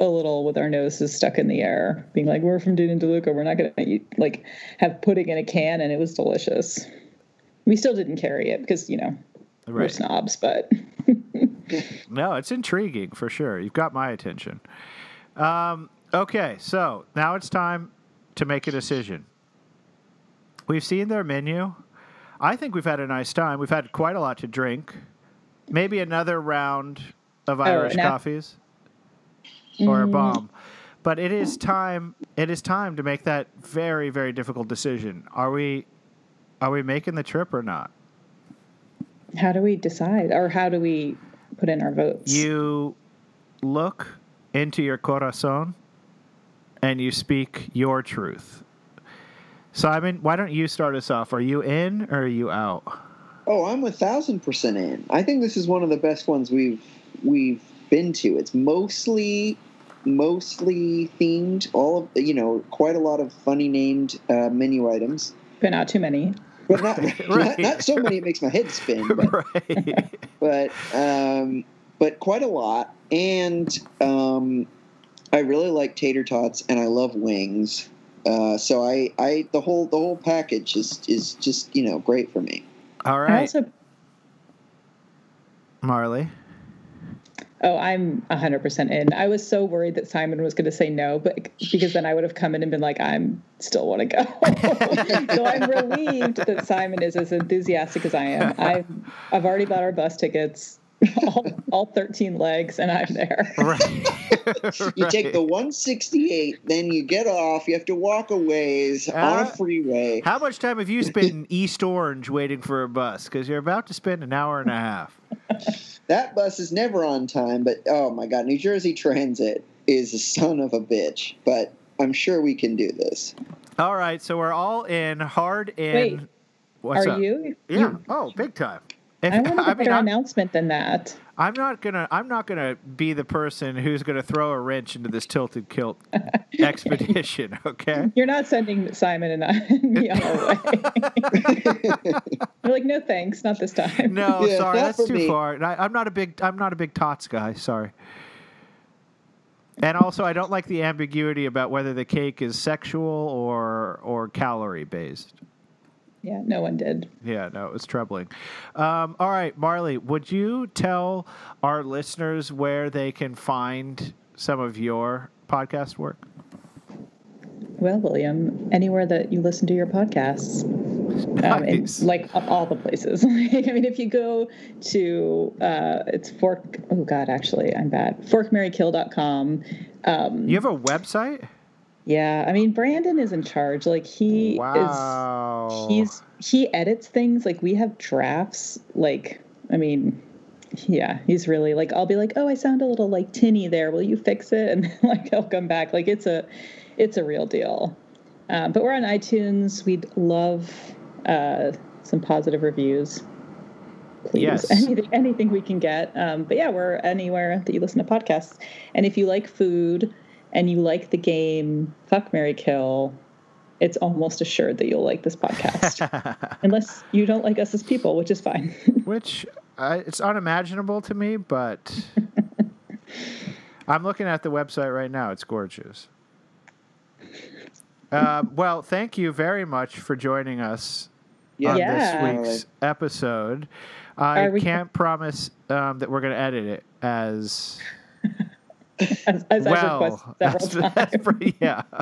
a little with our noses stuck in the air, being like, we're from Dean and DeLuca. We're not going to eat, like have pudding in a can. And it was delicious. We still didn't carry it because, you know, we're snobs, but [laughs] No, it's intriguing for sure. You've got my attention. Um, okay, so now it's time to make a decision. We've seen their menu. I think we've had a nice time. We've had quite a lot to drink. Maybe another round of Irish and af- coffees or a Mm. bomb. But it is time. It is time to make that very, very difficult decision. Are we, are we making the trip or not? how do we decide? Or how do we put in our votes? You look into your corazon and you speak your truth. Simon, why don't you start us off? Are you in or are you out? Oh, I'm a thousand percent in. I think this is one of the best ones we've we've been to. It's mostly mostly themed. All of you know, quite a lot of funny named uh, menu items, But not too many. But not, [laughs] Right. not not so many. It makes my head spin. But [laughs] right. but um, but quite a lot. And um, I really like tater tots, and I love wings. Uh, so I, I the whole the whole package is is just you know great for me. All I right, also Marley. Oh, I'm 100% in. I was so worried that Simon was going to say no, but because then I would have come in and been like, I'm still want to go. [laughs] so I'm relieved that Simon is as enthusiastic as I am. I've, I've already bought our bus tickets, [laughs] all, all 13 legs, and I'm there. Right. [laughs] You take the 168, then you get off. You have to walk a ways on Uh, a freeway. How much time have you spent in East Orange waiting for a bus? Because you're about to spend an hour and a half. That bus is never on time, but oh my god, New Jersey Transit is a son of a bitch. But I'm sure we can do this. All right, so we're all in hard in. Wait, What's Are up? you? Yeah. You- Oh, big time. If, I want [laughs] a I mean, better I'm, announcement than that. I'm not gonna. I'm not gonna be the person who's gonna throw a wrench into this tilted kilt [laughs] expedition. [laughs] Okay. You're not sending Simon and, I, and me on our way. You're like, no thanks, not this time. No, Yeah, sorry, that's too me. far. I, I'm not a big. I'm not a big tots guy. Sorry. And also, I don't like the ambiguity about whether the cake is sexual or or calorie based. Yeah, no one did. Yeah, no, it was troubling. Um, all right, Marley, would you tell our listeners where they can find some of your podcast work? Well, William, anywhere that you listen to your podcasts, um, Nice. like all the places. [laughs] I mean, if you go to uh, it's fork. Oh God, actually, I'm bad. Forkmarrykill.com. Um, You have a website? Yeah, I mean, Brandon is in charge. Like he Wow. is. He's he edits things. Like we have drafts. Like I mean. Yeah, he's really like I'll be like, "Oh, I sound a little like tinny there. Will you fix it?" [laughs] And then, like he'll come back like it's a it's a real deal. Um, but we're on iTunes. We'd love uh, some positive reviews. Please, Yes. anything, anything we can get. Um, but yeah, we're anywhere that you listen to podcasts. And if you like food and you like the game Fuck Marry Kill, it's almost assured that you'll like this podcast. [laughs] Unless you don't like us as people, which is fine. [laughs] Which uh, it's unimaginable to me, but [laughs] I'm looking at the website right now. It's gorgeous. Uh, well, thank you very much for joining us on Yeah. this week's episode. I we- can't promise um, that we're going to edit it as [laughs] as, as well. I've several That's- times. that's pretty- yeah. [laughs]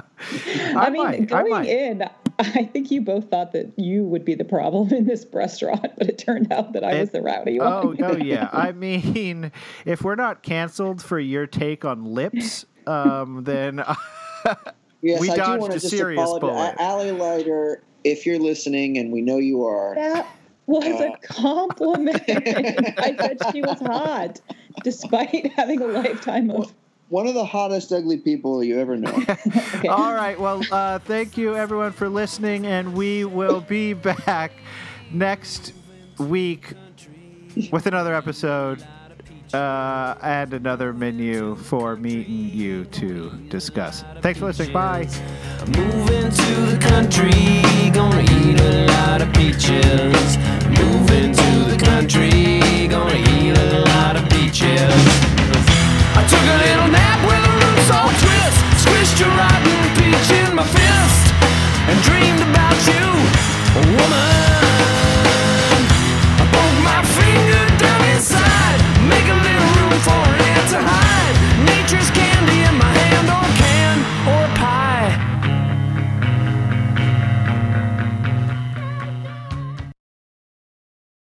I, mean, might, going might. in, [laughs] I think you both thought that you would be the problem in this restaurant, but it turned out that I was the rowdy Oh, one. oh yeah. I mean, if we're not canceled for your take on lips, um, then Yes, We I do dodged want a to just serious apologize. bullet. Ali Larter, if you're listening, and we know you are, that was Uh. a compliment. I said she was hot, despite having a lifetime of one of the hottest, ugly people you ever know. [laughs] okay. All right. Well, uh, thank you everyone for listening, and we will be [laughs] back next week with another episode uh, and another menu for me and you to discuss. Thanks for listening. Bye. Moving to the country, gonna eat a lot of peaches. Moving to the country, gonna eat a lot of peaches. Took a little nap with a loose old twist. Squished a rotten peach in my fist and dreamed about you, woman. I my finger down inside, make a little room for it to hide. Nature's candy.